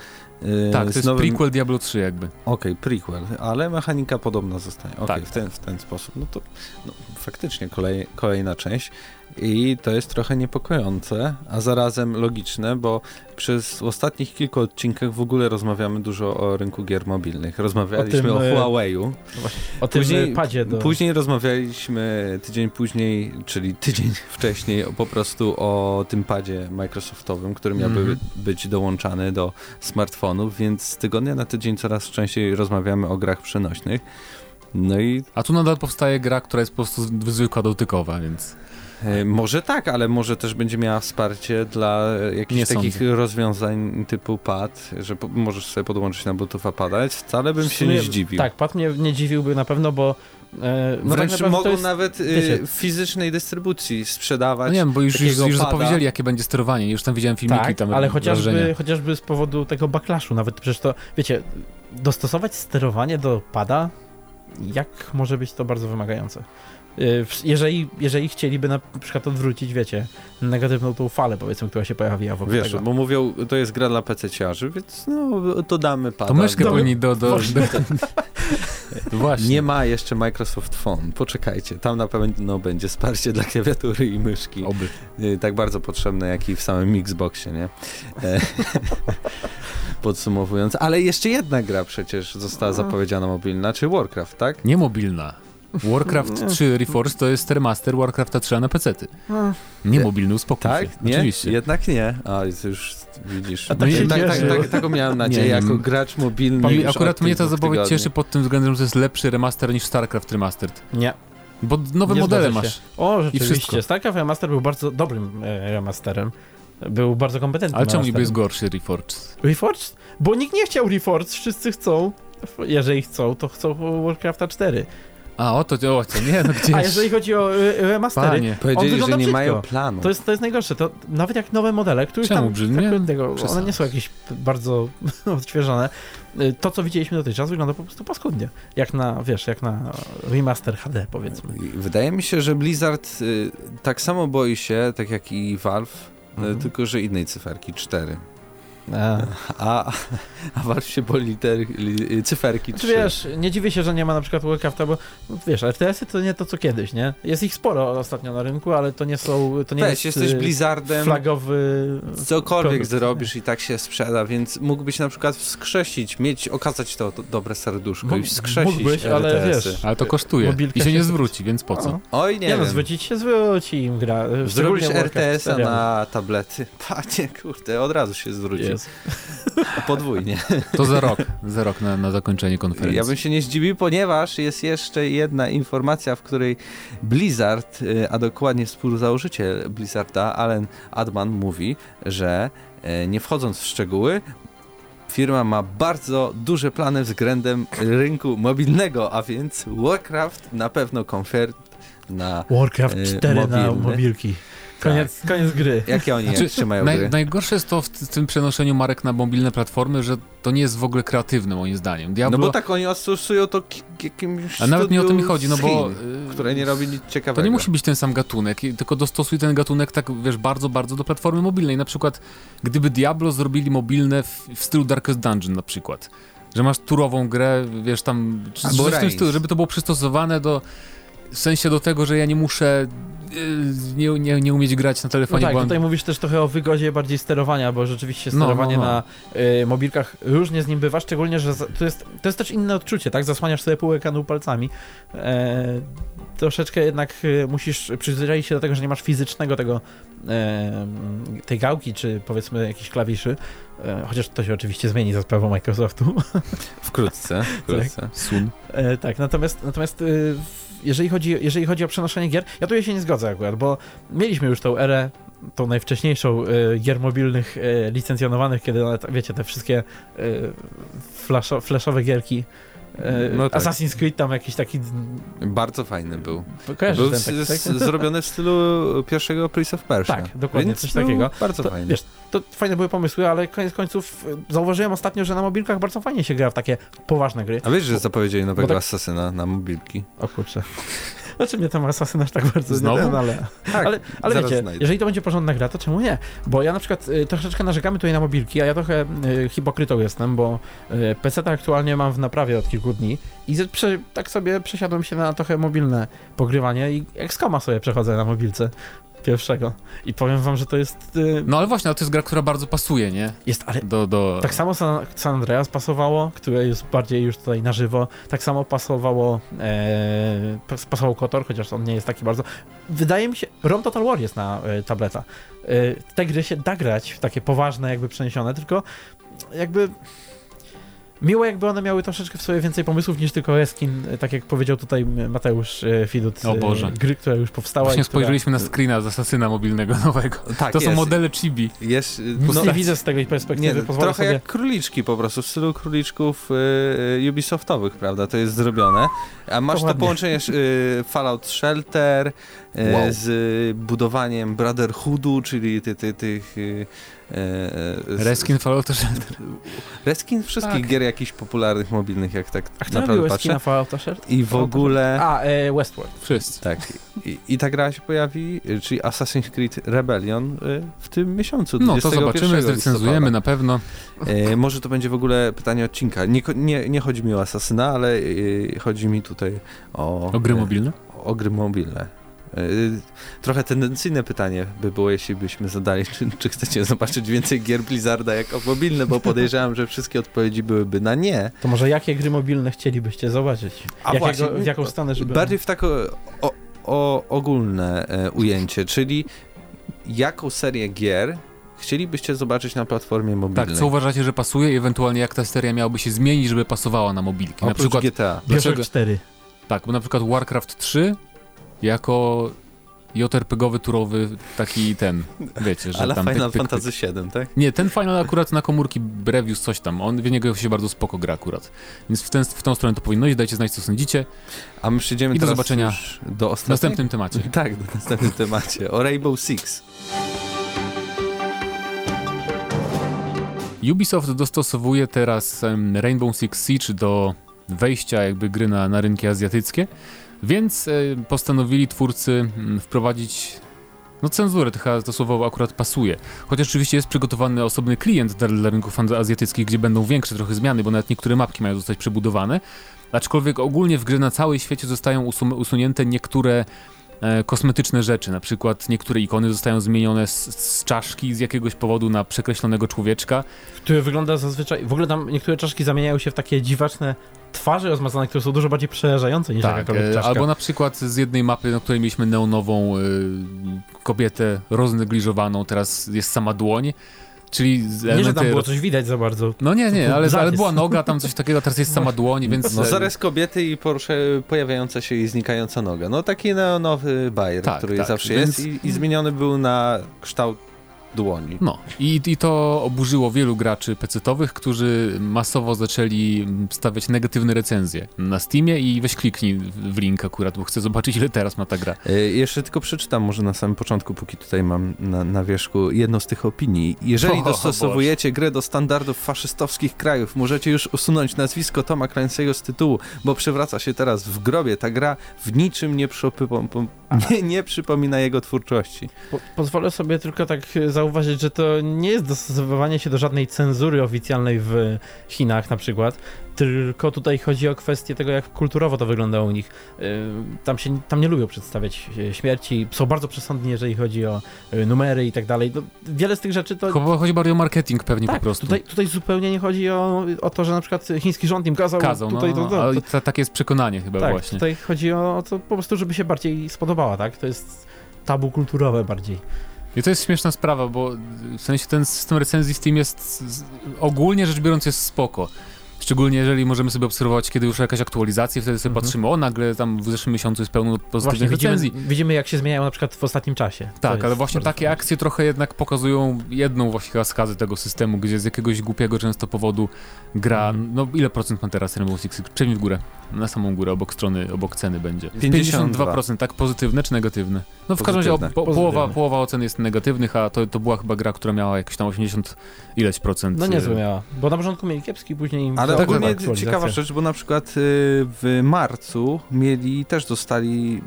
yy, Tak, to jest nowym- prequel Diablo 3 jakby. Okej, prequel, ale mechanika podobna zostanie. Okej, Tak. w, ten, w ten sposób. No to no, faktycznie kolej, kolejna część. I to jest trochę niepokojące, a zarazem logiczne, bo przez ostatnich kilku odcinkach w ogóle rozmawiamy dużo o rynku gier mobilnych. Rozmawialiśmy tym, o, e, Huawei'u. O tym Później- padzie do... Później rozmawialiśmy tydzień później, czyli tydzień wcześniej, o, po prostu o tym padzie Microsoftowym, który miałby Mhm. być dołączany do smartfonów, więc z tygodnia na tydzień coraz częściej rozmawiamy o grach przenośnych. No i A tu nadal powstaje gra, która jest po prostu zwykła dotykowa, więc e, może tak, ale może też będzie miała wsparcie dla e, jakichś Nie takich sądzę. rozwiązań typu pad, że po, możesz sobie podłączyć na Bluetootha pada. Wcale bym W się sumie- nie zdziwił. Tak, pad mnie nie dziwiłby na pewno, bo e, no Wręcz tak mogą jest, nawet e, wiecie- w fizycznej dystrybucji sprzedawać. no nie wiem, bo już, już, już zapowiedzieli, jakie będzie sterowanie, już tam widziałem filmiki Tak, tam ale chociażby, chociażby z powodu tego backlashu, nawet przecież to, wiecie, dostosować sterowanie do pada, jak może być to bardzo wymagające. Y, Jeżeli, jeżeli chcieliby na przykład odwrócić, wiecie, negatywną tą falę, powiedzmy, która się pojawiła wokół Wiesz, tego. bo mówią, to jest gra dla PC-ciarzy, więc no, to damy pada. To myszkę Dobra. powinni do... do, do, do Właśnie. Nie ma jeszcze Microsoft Phone. Poczekajcie, tam na pewno będzie wsparcie dla klawiatury i myszki. Oby. Y, Tak bardzo potrzebne, jak i w samym Xboxie, nie? E, Podsumowując, ale jeszcze jedna gra przecież została zapowiedziana mobilna, czy Warcraft, tak? Nie mobilna. Warcraft 3 Reforged to jest remaster Warcrafta 3 na PC-ty. Nie mobilny, uspokój Tak? się. Nie? Oczywiście. Jednak nie. A, już widzisz. A tak się tak, tak, tak, tego miałem nadzieję, Nie, jako gracz mobilny. I już akurat mnie ta zapowiedź cieszy pod tym względem, że to jest lepszy remaster niż StarCraft Remastered. Nie. Bo nowe Nie modele masz. O, wszystko. rzeczywiście. StarCraft Remaster był bardzo dobrym e, remasterem. Był bardzo kompetentnym Ale czemu niby jest gorszy Reforged? Reforged? Bo nikt nie chciał Reforged, wszyscy chcą. Jeżeli chcą, to chcą Warcrafta 4. A, o to, o to, nie, no gdzieś. A jeżeli chodzi o e, remastery, Panie, Powiedzieli, wygląda że nie brzydko. mają planu. To jest, to jest najgorsze, to nawet jak nowe modele, których Czemu tam brzydnie? tak, tego, one nie są jakieś bardzo odświeżone. Y, To, co widzieliśmy dotychczas, wygląda po prostu paskudnie. Jak na, wiesz, jak na remaster HD, powiedzmy. Wydaje mi się, że Blizzard y, tak samo boi się, tak jak i Valve, y, Mhm. tylko że innej cyferki 4. A, A, a Valve się boi liter, li, cyferki 3. Czy wiesz, nie dziwię się, że nie ma na przykład Warcrafta, bo no, wiesz, RTS-y to nie to, co kiedyś, nie? Jest ich sporo ostatnio na rynku, ale to nie są, to nie Weź, jest jesteś y, Blizzardem, flagowy... cokolwiek produkt, zrobisz i tak się sprzeda, więc mógłbyś na przykład wskrzesić, mieć, okazać to, to dobre serduszko i Mógł- wskrzesić mógłbyś, ale RTS-y. wiesz, ale to kosztuje i się się- nie zwróci, więc po co? O. Oj, nie, Nie, no, wiem. zwrócić się zwróci im gra. Szczególnie Warcraft RTS-a 4. na tablety. Panie, kurde, od razu się zwróci. Jest. Podwójnie. To za rok, za rok na, na zakończenie konferencji. Ja bym się nie zdziwił, ponieważ jest jeszcze jedna informacja, w której Blizzard, y, a dokładnie współzałożyciel Blizzarda, Alan Adman mówi, że e, nie wchodząc w szczegóły, firma ma bardzo duże plany względem rynku mobilnego, a więc Warcraft na pewno konfert na Warcraft y, 4 na mobilny. mobilki. Koniec, koniec gry. Jakie oni Znaczy, trzymają naj, gry? najgorsze jest to w, w tym przenoszeniu marek na mobilne platformy, że to nie jest w ogóle kreatywne moim zdaniem. Diablo, No bo tak oni odstosują to jakimś a nawet nie o to mi chodzi, no bo Chin, y, które nie robi nic ciekawego. to nie musi być ten sam gatunek, tylko dostosuj ten gatunek tak, wiesz, bardzo, bardzo do platformy mobilnej. Na przykład, gdyby Diablo zrobili mobilne w, w stylu Darkest Dungeon na przykład, że masz turową grę, wiesz, tam, czy, Albo coś w tym stylu, żeby to było przystosowane do, w sensie do tego, że ja nie muszę y, nie, nie, nie umieć grać na No telefonie, tak, bo tutaj mówisz też trochę o wygodzie bardziej sterowania, bo rzeczywiście No, sterowanie no, no. na y, mobilkach różnie z nim bywa, szczególnie, że za, to, jest, to jest też inne odczucie, tak? Zasłaniasz sobie pół ekranu palcami. E, troszeczkę jednak y, musisz przyzwyczaić się do tego, że nie masz fizycznego tego e, tej gałki, czy powiedzmy jakichś klawiszy. E, chociaż to się oczywiście zmieni za sprawą Microsoftu. Wkrótce, wkrótce. Sun. E, tak, natomiast, natomiast jeżeli, chodzi, jeżeli chodzi o przenoszenie gier, ja tu się nie zgodzę akurat, bo mieliśmy już tą erę, tą najwcześniejszą y, gier mobilnych y, licencjonowanych, kiedy nawet, wiecie, te wszystkie y, flasho, flashowe gierki, No tak. Assassin's Creed tam jakiś taki, Bardzo fajny był. kojarzysz Był ten z, taki, z, tak? zrobiony w stylu pierwszego Prince of Persia. Tak, dokładnie, Więc coś takiego. Bardzo To, fajny. wiesz, to fajne były pomysły, ale koniec końców y, zauważyłem ostatnio, że na mobilkach bardzo fajnie się gra w takie poważne gry. A wiesz, że zapowiedzieli nowego tak- Asasyna na mobilki? O kurczę. Znaczy mnie tam Assassin aż tak bardzo Znowu? nie ten, ale... Tak, ale, ale wiecie, znajdę. jeżeli to będzie porządna gra, to czemu nie? Bo ja na przykład y, troszeczkę narzekamy tutaj na mobilki, a ja trochę y, hipokrytą jestem, bo y, PC aktualnie mam w naprawie od kilku dni i z- prze, tak sobie przesiadłem się na trochę mobilne pogrywanie i XCOMa sobie przechodzę na mobilce pierwszego. I powiem wam, że to jest... Y, No ale właśnie, ale to jest gra, która bardzo pasuje, nie? jest, ale Do, do... tak samo San, San Andreas pasowało, które jest bardziej już tutaj na żywo. Tak samo pasowało e, pas- pasował Kotor, chociaż on nie jest taki bardzo. Wydaje mi się, Rom Total War jest na e, tableta. E, te gry się da grać w takie poważne, jakby przeniesione, tylko jakby miło jakby one miały troszeczkę w sobie więcej pomysłów niż tylko reskin, e, tak jak powiedział tutaj Mateusz e, Fidut, O e, Boże. gry, która już powstała. Właśnie i która... spojrzeliśmy na screena z Asasyna mobilnego nowego. Tak, To są jest. modele chibi. Jest, Nic no, nie widzę z tej perspektywy, nie, pozwolę trochę sobie... jak króliczki po prostu, w stylu króliczków y, Ubisoftowych, prawda? To jest zrobione. A masz to ładnie. połączenie y, Fallout Shelter y, Wow. z budowaniem Brotherhoodu, czyli ty, ty, tych... Y, z- Reskin Fallout Shelter. Reskin wszystkich Tak. gier jakichś popularnych mobilnych, jak tak A kto naprawdę patrzę. skina Fallouta Shirt? I w ogóle... A, e, Westworld. Wszyscy. Tak. I, I ta gra się pojawi, y, czyli Assassin's Creed Rebellion w tym miesiącu. No to 21 zobaczymy, zrecenzujemy na pewno. E, może to będzie w ogóle pytanie odcinka. Nie, nie, nie chodzi mi o Asasyna, ale e, chodzi mi tutaj o... O gry e, mobilne. O gry mobilne. E, trochę tendencyjne pytanie by było, jeśli byśmy zadali, czy, czy chcecie zobaczyć więcej gier Blizzarda jako mobilne, bo podejrzewam, że wszystkie odpowiedzi byłyby na nie. To może jakie gry mobilne chcielibyście zobaczyć? A Jakiego, właśnie, w jaką stronę, żeby... Bardziej w takie o, o, ogólne e, ujęcie, czyli jaką serię gier chcielibyście zobaczyć na platformie mobilnej? Tak, co uważacie, że pasuje i ewentualnie jak ta seria miałaby się zmienić, żeby pasowała na mobilki? Na Oprócz przykład, GTA. Bioshock dlaczego- 4. tak, bo na przykład Warcraft 3 jako JRPG-owy, turowy, taki ten, wiecie, że Ale tam Final pyk, pyk, Fantasy VII, tak? Nie, ten Final akurat na komórki Brevius coś tam, on w niego się bardzo spoko gra akurat. Więc w, ten, w tą stronę to powinno iść, dajcie znać co sądzicie. A my przejdziemy I do zobaczenia do W ostatniej... następnym temacie. Tak, do następnym temacie. O Rainbow Six. Ubisoft dostosowuje teraz Rainbow Six Siege do wejścia jakby gry na, na rynki azjatyckie, więc e, postanowili twórcy mm, wprowadzić no cenzurę, to słowo akurat pasuje. Chociaż oczywiście jest przygotowany osobny klient dla, dla rynków azjatyckich, gdzie będą większe trochę zmiany, bo nawet niektóre mapki mają zostać przebudowane. Aczkolwiek ogólnie w gry na całej świecie zostają usunięte niektóre kosmetyczne rzeczy, na przykład niektóre ikony zostają zmienione z, z czaszki z jakiegoś powodu na przekreślonego człowieczka. Który wygląda zazwyczaj... W ogóle tam niektóre czaszki zamieniają się w takie dziwaczne twarze rozmazane, które są dużo bardziej przerażające niż Tak, jakakolwiek e, czaszka. albo na przykład z jednej mapy, na której mieliśmy neonową y, kobietę roznegliżowaną, teraz jest sama dłoń, czyli Nie, że tam było coś widać za bardzo. No nie, nie, ale, ale była noga, tam coś takiego, teraz jest sama dłoń, więc... No e, zarys kobiety i porusze, pojawiająca się i znikająca noga. No taki neonowy bajer, Tak, który tak, zawsze więc- jest i, i zmieniony był na kształt dłoni. No i, i to oburzyło wielu graczy pecetowych, którzy masowo zaczęli stawiać negatywne recenzje na Steamie i weź kliknij w link akurat, bo chcę zobaczyć ile teraz ma ta gra. E, jeszcze tylko przeczytam może na samym początku, póki tutaj mam na, na wierzchu jedną z tych opinii. Jeżeli O, dostosowujecie grę do standardów faszystowskich krajów, możecie już usunąć nazwisko Toma Clancy'ego z tytułu, bo przewraca się teraz w grobie. Ta gra w niczym nie, przypom- pom- nie, nie przypomina jego twórczości. Po, pozwolę sobie tylko tak zauważyć, że to nie jest dostosowywanie się do żadnej cenzury oficjalnej w Chinach na przykład, tylko tutaj chodzi o kwestię tego, jak kulturowo to wygląda u nich. E, Tam się tam nie lubią przedstawiać e, śmierci, są bardzo przesądni, jeżeli chodzi o e, numery i tak dalej. No, wiele z tych rzeczy to... Cho- Chodzi bardziej o marketing pewnie Tak, po prostu. Tutaj, tutaj zupełnie nie chodzi o, o to, że na przykład chiński rząd im kazał, Kazał, tutaj no, to, to, ale to, ta, takie jest przekonanie chyba tak, właśnie. tutaj chodzi o to po prostu, żeby się bardziej spodobała, tak? To jest tabu kulturowe bardziej. I to jest śmieszna sprawa, bo w sensie ten system recenzji Steam jest ogólnie rzecz biorąc jest spoko. Szczególnie jeżeli możemy sobie obserwować, kiedy już jakaś aktualizacja, wtedy sobie Mhm. patrzymy, o nagle tam w zeszłym miesiącu jest pełno Właśnie pozytywnych widzimy, recenzji. widzimy, jak się zmieniają na przykład w ostatnim czasie. Tak, ale właśnie takie fajne. akcje trochę jednak pokazują jedną właśnie chyba skazę tego systemu, gdzie z jakiegoś głupiego często powodu gra, Mhm. no ile procent ma teraz Rainbow Six? Przejdźmy w górę, na samą górę, obok strony, obok ceny będzie. 52. 52%, tak? Pozytywne czy negatywne? No w każdym razie po, połowa, połowa ocen jest negatywnych, a to, to była chyba gra, która miała jakieś tam 80 ileś procent. No niezłe y, miała, bo na początku mieli kiepski, później im Ale wzięła ogólnie aktualizacja. ciekawa rzecz, bo na przykład y, w marcu mieli, też dostali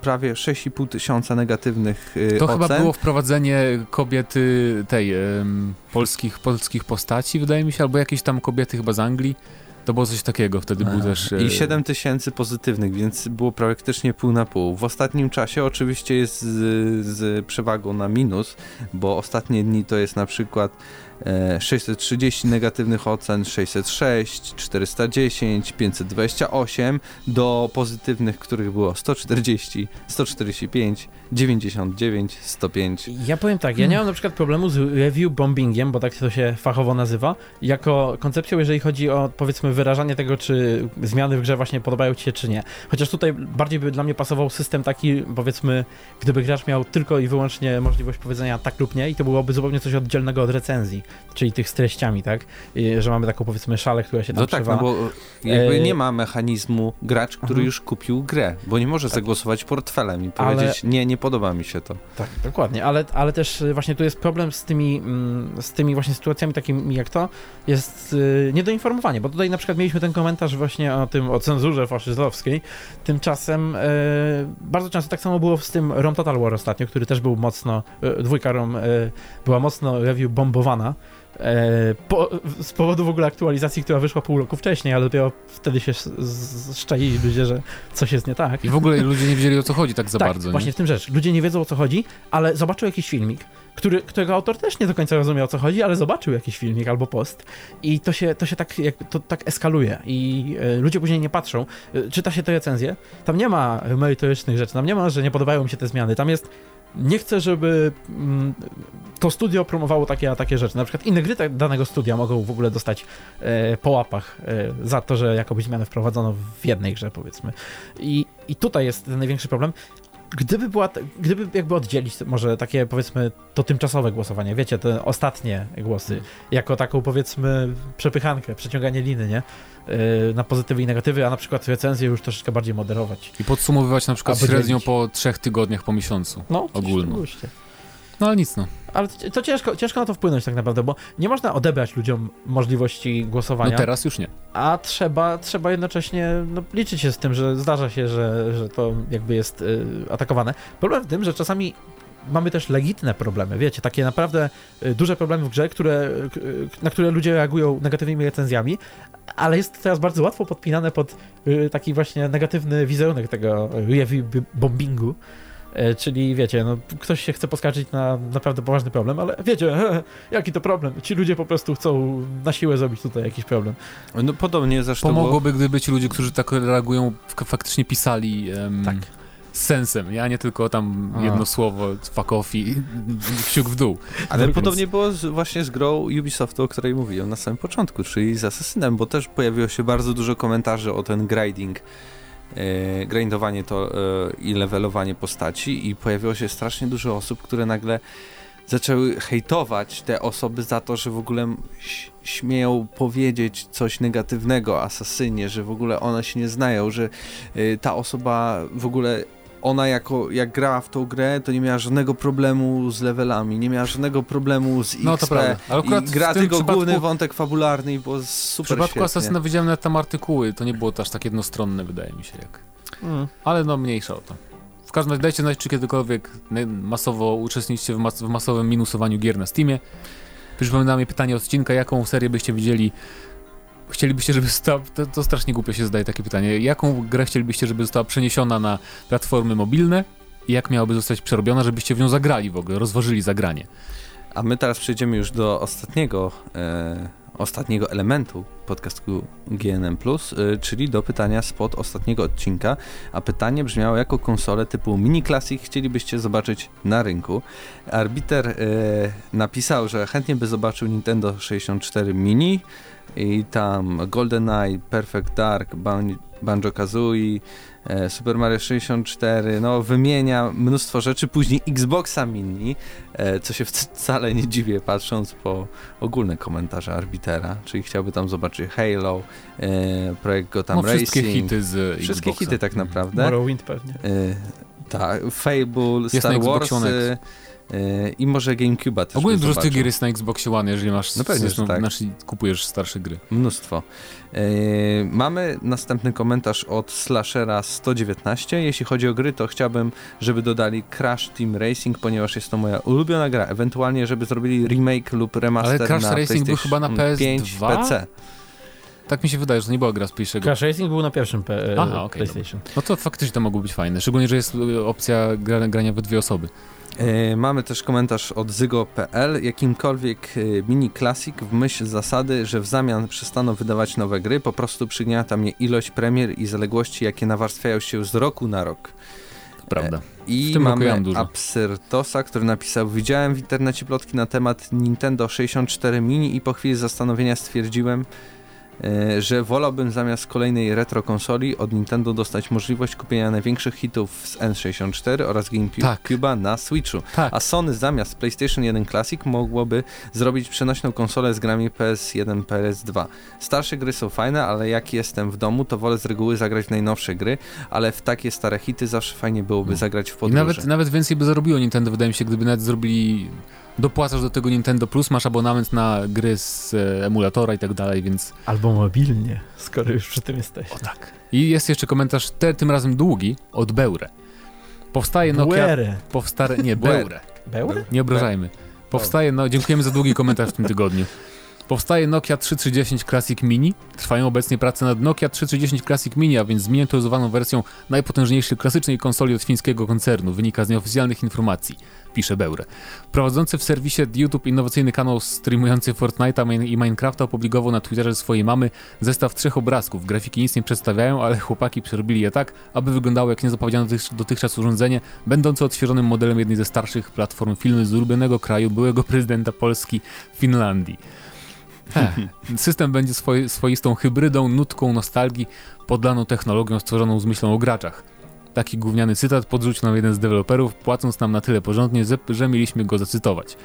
prawie 6,5 tysiąca negatywnych y, To ocen. chyba było wprowadzenie kobiety tej, polskich, polskich postaci, wydaje mi się, albo jakieś tam kobiety chyba z Anglii. To było coś takiego, wtedy był też... e, I 7 tysięcy pozytywnych, więc było praktycznie pół na pół. W ostatnim czasie oczywiście jest z, z przewagą na minus, bo ostatnie dni to jest na przykład 630 negatywnych ocen, 606, 410, 528 do pozytywnych, których było 140, 145, 99, 105. Ja powiem tak, ja nie mam na przykład problemu z review bombingiem, bo tak to się fachowo nazywa, jako koncepcją, jeżeli chodzi o powiedzmy wyrażanie tego, czy zmiany w grze właśnie podobają ci się, czy nie. Chociaż tutaj bardziej by dla mnie pasował system taki, powiedzmy, gdyby gracz miał tylko i wyłącznie możliwość powiedzenia tak lub nie i to byłoby zupełnie coś oddzielnego od recenzji, czyli tych z treściami, tak? I, że mamy taką powiedzmy szalę, która się tam No tak, no przewala. bo jakby E, nie ma mechanizmu gracz, który Mhm. już kupił grę, bo nie może Tak. zagłosować portfelem i Ale- powiedzieć nie, nie podoba mi się to. Tak, dokładnie, ale, ale też y, właśnie tu jest problem z tymi, mm, z tymi właśnie sytuacjami takimi jak to, jest y, niedoinformowanie, bo tutaj na przykład mieliśmy ten komentarz właśnie o tym, o cenzurze faszyzowskiej, tymczasem y, bardzo często tak samo było z tym Rom Total War ostatnio, który też był mocno, dwójka Rom była mocno review bombowana, po, z powodu w ogóle aktualizacji, która wyszła pół roku wcześniej, ale dopiero wtedy się szczaili ludzie, że coś jest nie tak. I w ogóle ludzie nie wiedzieli o co chodzi tak za tak, bardzo. właśnie nie? w tym rzecz. Ludzie nie wiedzą o co chodzi, ale zobaczył jakiś filmik, który, którego autor też nie do końca rozumiał o co chodzi, ale zobaczył jakiś filmik albo post i to się, to się tak, jak, to tak eskaluje i e, ludzie później nie patrzą. E, czyta się te recenzje, tam nie ma merytorycznych rzeczy, tam nie ma, że nie podobają mi się te zmiany, tam jest nie chcę, żeby mm, to studio promowało takie a takie rzeczy. Na przykład inne gry danego studia mogą w ogóle dostać e, po łapach e, za to, że jakoby zmianę wprowadzono w jednej grze, powiedzmy. I, i tutaj jest ten największy problem. Gdyby była, gdyby jakby oddzielić może takie powiedzmy to tymczasowe głosowanie, wiecie, te ostatnie głosy, jako taką powiedzmy przepychankę, przeciąganie liny, nie? Yy, na pozytywy i negatywy, a na przykład recenzję już troszeczkę bardziej moderować. I podsumowywać na przykład dzielić. po trzech tygodniach po miesiącu. No, Ogólno. guście. No ale nic no. Ale to- ciężko, ciężko na to wpłynąć tak naprawdę, bo nie można odebrać ludziom możliwości głosowania. No teraz już nie. A trzeba, trzeba jednocześnie no, liczyć się z tym, że zdarza się, że, że to jakby jest y, atakowane. Problem w tym, że czasami mamy też legitne problemy, wiecie, takie naprawdę y, duże problemy w grze, które, y, na które ludzie reagują negatywnymi recenzjami, ale jest teraz bardzo łatwo podpinane pod taki właśnie negatywny wizerunek tego review bombingu. E, Czyli wiecie, no, ktoś się chce poskarżyć na naprawdę poważny problem, ale wiecie, jaki to problem? Ci ludzie po prostu chcą na siłę zrobić tutaj jakiś problem. No podobnie zresztą Pomogłoby, gdyby ci ludzie, którzy tak reagują, faktycznie pisali em, Tak. z sensem, ja nie tylko tam A. jedno słowo, fuck off i wsiuk w dół. Ale Więc- podobnie było z, właśnie z grą Ubisoftu, o której mówiłem na samym początku, czyli z Assassinem, bo też pojawiło się bardzo dużo komentarzy o ten grinding, grindowanie to e, i levelowanie postaci i pojawiło się strasznie dużo osób, które nagle zaczęły hejtować te osoby za to, że w ogóle śmieją powiedzieć coś negatywnego Asasynie, że w ogóle one się nie znają, że y, ta osoba w ogóle ona jako, jak grała w tą grę, to nie miała żadnego problemu z levelami, nie miała żadnego problemu z XP. No to prawda. Ale I gra tylko przypadku, główny wątek fabularny i było super W przypadku Asasyna widziałem nawet tam artykuły, to nie było to aż tak jednostronne, wydaje mi się, jak. Mm. Ale no mniejsza o to. W każdym razie dajcie znać, czy kiedykolwiek masowo uczestniczycie w, mas w masowym minusowaniu gier na Steamie. Przypominamy pytanie odcinka, jaką serię byście widzieli chcielibyście, żeby została, to, to, strasznie głupio się zdaje takie pytanie, jaką grę chcielibyście, żeby została przeniesiona na platformy mobilne i jak miałaby zostać przerobiona, żebyście w nią zagrali w ogóle, rozważyli zagranie? A my teraz przejdziemy już do ostatniego e, ostatniego elementu podcastu GNM+, y, czyli do pytania spod ostatniego odcinka, a pytanie brzmiało, jaką konsolę typu Mini Classic chcielibyście zobaczyć na rynku. Arbiter y, napisał, że chętnie by zobaczył Nintendo 64 Mini i tam GoldenEye, Perfect Dark, Banjo-Kazooie, E, Super Mario 64, no wymienia mnóstwo rzeczy, później Xboxa Mini, e, co się wcale nie dziwię patrząc po ogólne komentarze Arbitera, czyli chciałby tam zobaczyć Halo, e, projekt Gotham no, Racing. Wszystkie hity z Wszystkie Xboxa. hity tak naprawdę. Morrowind pewnie. Tak, Fable, Jest Star Wars i może GameCube też Ogólnie dużo tych gier jest na Xbox One, jeżeli masz, no pewnie, zresztą, tak. znaczy, kupujesz starsze gry. Mnóstwo. Yy, mamy następny komentarz od Slashera 119. Jeśli chodzi o gry, to chciałbym, żeby dodali Crash Team Racing, ponieważ jest to moja ulubiona gra. Ewentualnie, żeby zrobili remake lub remaster Ale Crash na Racing był chyba na PS2? PC. Tak mi się wydaje, że to nie była gra z pierwszego. Crash Racing był na pierwszym P Aha, okay, PlayStation. Dobra. No to faktycznie to mogło być fajne, szczególnie, że jest opcja grania we dwie osoby. E, mamy też komentarz od zygo.pl. Jakimkolwiek e, mini classic w myśl zasady, że w zamian przestaną wydawać nowe gry, po prostu przygniata mnie ilość premier i zaległości, jakie nawarstwiają się z roku na rok. Prawda. E, I mamy Absyrtosa, który napisał Widziałem w internecie plotki na temat Nintendo 64 Mini i po chwili zastanowienia stwierdziłem, E, że wolałbym zamiast kolejnej retro konsoli od Nintendo dostać możliwość kupienia największych hitów z N64 oraz GameCube'a tak. na Switchu. Tak. A Sony zamiast PlayStation 1 Classic mogłoby zrobić przenośną konsolę z grami PS1, PS2. Starsze gry są fajne, ale jak jestem w domu, to wolę z reguły zagrać w najnowsze gry, ale w takie stare hity zawsze fajnie byłoby no. zagrać w podróży. I nawet, nawet więcej by zarobiło Nintendo, wydaje mi się, gdyby nawet zrobili dopłacasz do tego Nintendo Plus, masz abonament na gry z e, emulatora i tak dalej, więc... Albo mobilnie, skoro już przy tym jesteś. O tak. I jest jeszcze komentarz, te, tym razem długi, od Beure. Powstaje Nokia... Buere. Powstare... Nie, Beure. Beure? Nie obrażajmy. Powstaje, no dziękujemy za długi komentarz w tym tygodniu. Powstaje Nokia 3310 Classic Mini. Trwają obecnie prace nad Nokia 3310 Classic Mini, a więc zminiaturyzowaną wersją najpotężniejszej klasycznej konsoli od fińskiego koncernu, wynika z nieoficjalnych informacji pisze Beure. Prowadzący w serwisie YouTube innowacyjny kanał streamujący Fortnite'a i Minecrafta opublikował na Twitterze swojej mamy zestaw trzech obrazków. Grafiki nic nie przedstawiają, ale chłopaki przerobili je tak, aby wyglądało jak niezapowiedziane dotychczas urządzenie, będące odświeżonym modelem jednej ze starszych platform filmy z ulubionego kraju byłego prezydenta Polski Finlandii. System będzie swoistą hybrydą, nutką nostalgii, podlaną technologią stworzoną z myślą o graczach. Taki gówniany cytat podrzucił nam jeden z deweloperów, płacąc nam na tyle porządnie, że mieliśmy go zacytować.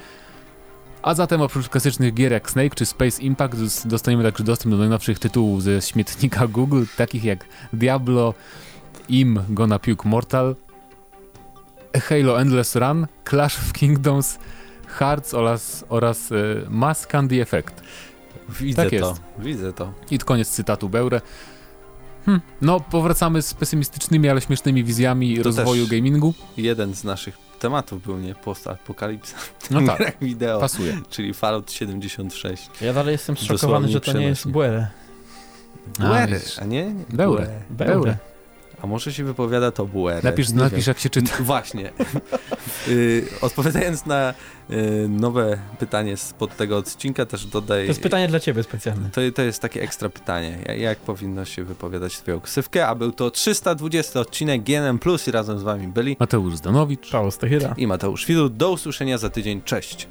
A zatem oprócz klasycznych gier jak Snake czy Space Impact dostaniemy także dostęp do najnowszych tytułów ze śmietnika Google, takich jak Diablo, Im Gonna Puke Mortal, Halo Endless Run, Clash of Kingdoms, Hearts oraz, oraz y, Mass Candy Effect. Widzę tak to, widzę to. I koniec cytatu Beure. Hmm. No, powracamy z pesymistycznymi, ale śmiesznymi wizjami to rozwoju gamingu. Jeden z naszych tematów był, nie? Post-apokalipsa. No tak, wideo. pasuje. Czyli Fallout 76. Ja dalej jestem zszokowany, że to nie jest Buere. Buere, a, a nie? Beure. Beure. A może się wypowiada to Buere? Napisz, napisz jak się czyta. Właśnie. y, odpowiadając na y, nowe pytanie spod tego odcinka, też dodaj... To jest pytanie dla ciebie specjalne. To, to jest takie ekstra pytanie. Jak powinno się wypowiadać swoją ksywkę? A był to 320 odcinek GNM Plus i razem z wami byli Mateusz Zdanowicz, Paweł Stachyra i Mateusz Widu. Do usłyszenia za tydzień. Cześć!